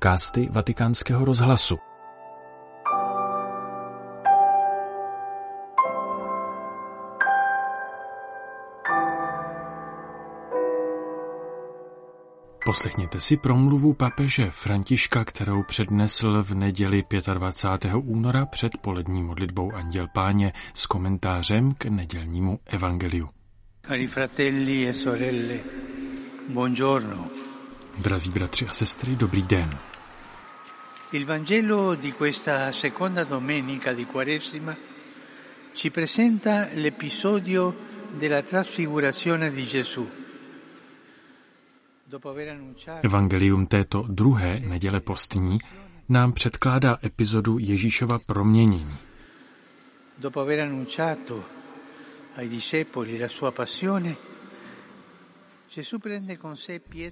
podcasty Vatikánského rozhlasu. Poslechněte si promluvu papeže Františka, kterou přednesl v neděli 25. února před polední modlitbou Anděl Páně s komentářem k nedělnímu evangeliu. Cari fratelli e sorelle, buongiorno. Drazí bratři a sestry, dobrý den. Il Vangelo di questa seconda domenica di Quaresima ci presenta l'episodio della trasfigurazione di Gesù. Evangelium této druhé neděle postní nám předkládá epizodu Ježíšova proměnění. Dopo aver annunciato ai discepoli la sua passione,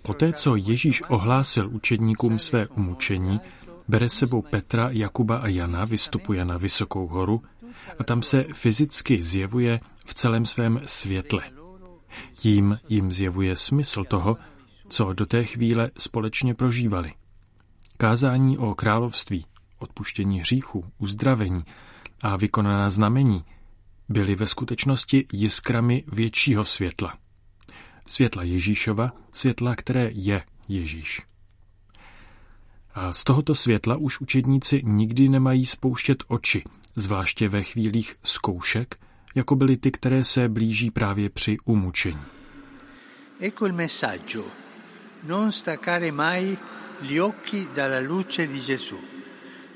Poté, co Ježíš ohlásil učedníkům své umučení, bere sebou Petra, Jakuba a Jana, vystupuje na vysokou horu a tam se fyzicky zjevuje v celém svém světle. Tím jim zjevuje smysl toho, co do té chvíle společně prožívali. Kázání o království, odpuštění hříchů, uzdravení a vykonaná znamení byly ve skutečnosti jiskrami většího světla. Světla Ježíšova, světla, které je Ježíš. A z tohoto světla už učedníci nikdy nemají spouštět oči, zvláště ve chvílích zkoušek, jako byly ty, které se blíží právě při umučení. Ecco il messaggio. Non staccare mai gli occhi dalla luce di Gesù.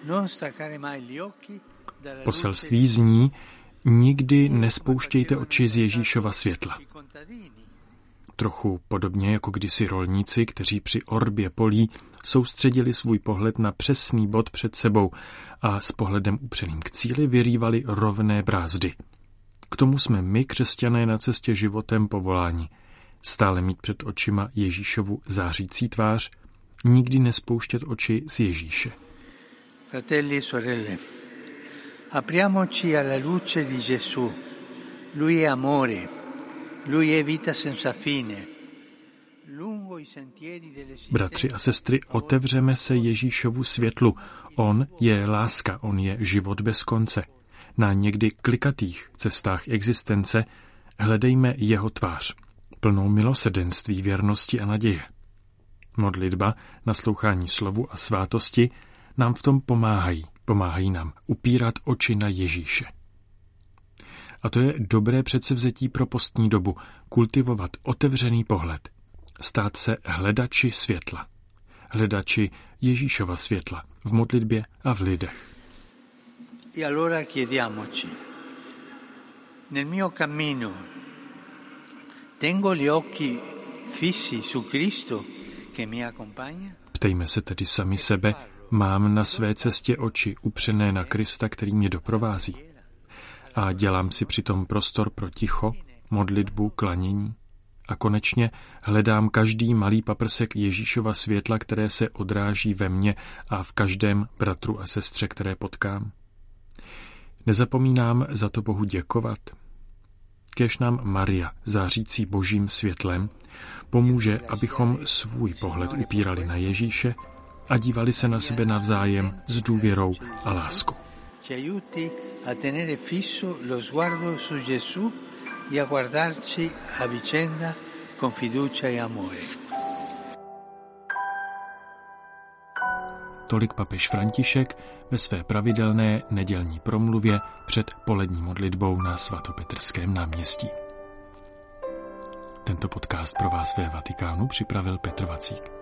Non staccare mai gli occhi dalla Poselství zní, nikdy nespouštějte oči z Ježíšova světla. Trochu podobně jako kdysi rolníci, kteří při orbě polí soustředili svůj pohled na přesný bod před sebou a s pohledem upřeným k cíli vyrývali rovné brázdy. K tomu jsme my, křesťané, na cestě životem povoláni. Stále mít před očima Ježíšovu zářící tvář, nikdy nespouštět oči z Ježíše. Fratelli e sorelle, apriamoci alla luce di Gesù. Lui è amore, Bratři a sestry, otevřeme se Ježíšovu světlu. On je láska, on je život bez konce. Na někdy klikatých cestách existence hledejme jeho tvář, plnou milosedenství, věrnosti a naděje. Modlitba, naslouchání slovu a svátosti nám v tom pomáhají. Pomáhají nám upírat oči na Ježíše. A to je dobré předsevzetí pro postní dobu, kultivovat otevřený pohled, stát se hledači světla, hledači Ježíšova světla v modlitbě a v lidech. E allora chiediamoci, nel mio cammino tengo gli occhi fissi su Cristo che mi accompagna? Ptejme se tedy sami sebe, mám na své cestě oči upřené na Krista, který mě doprovází. A dělám si přitom prostor pro ticho, modlitbu, klanění. A konečně hledám každý malý paprsek Ježíšova světla, které se odráží ve mně a v každém bratru a sestře, které potkám. Nezapomínám za to Bohu děkovat. Kež nám Maria, zářící božím světlem, pomůže, abychom svůj pohled upírali na Ježíše a dívali se na sebe navzájem s důvěrou a láskou. A tenere fisso lo sguardo su Gesù e a guardarci a vicenda con fiducia e amore. Tolik papež František ve své pravidelné nedělní promluvě před polední modlitbou na svatopetrském náměstí. Tento podcast pro vás ve Vatikánu připravil Petr Vacík.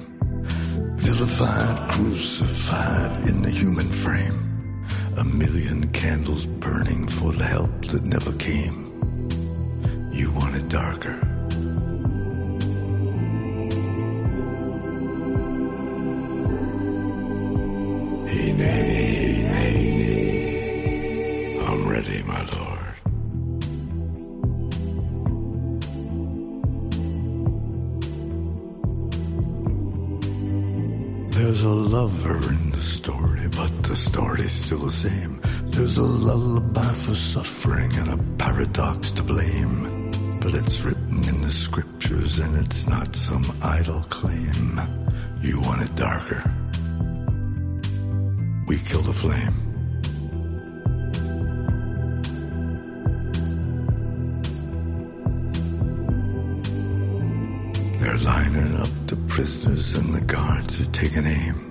Vilified, crucified in the human frame. A million candles burning for the help that never came. You want it darker. Hey, lover in the story, but the story's still the same. There's a lullaby for suffering and a paradox to blame. But it's written in the scriptures and it's not some idle claim. You want it darker. We kill the flame. They're lining up the prisoners and the guards are taking aim.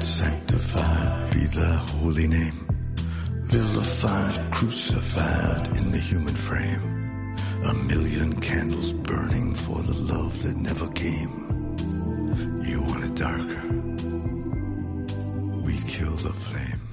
Sanctified be thy holy name. Vilified, crucified in the human frame. A million candles burning for the love that never came. You want it darker. We kill the flame.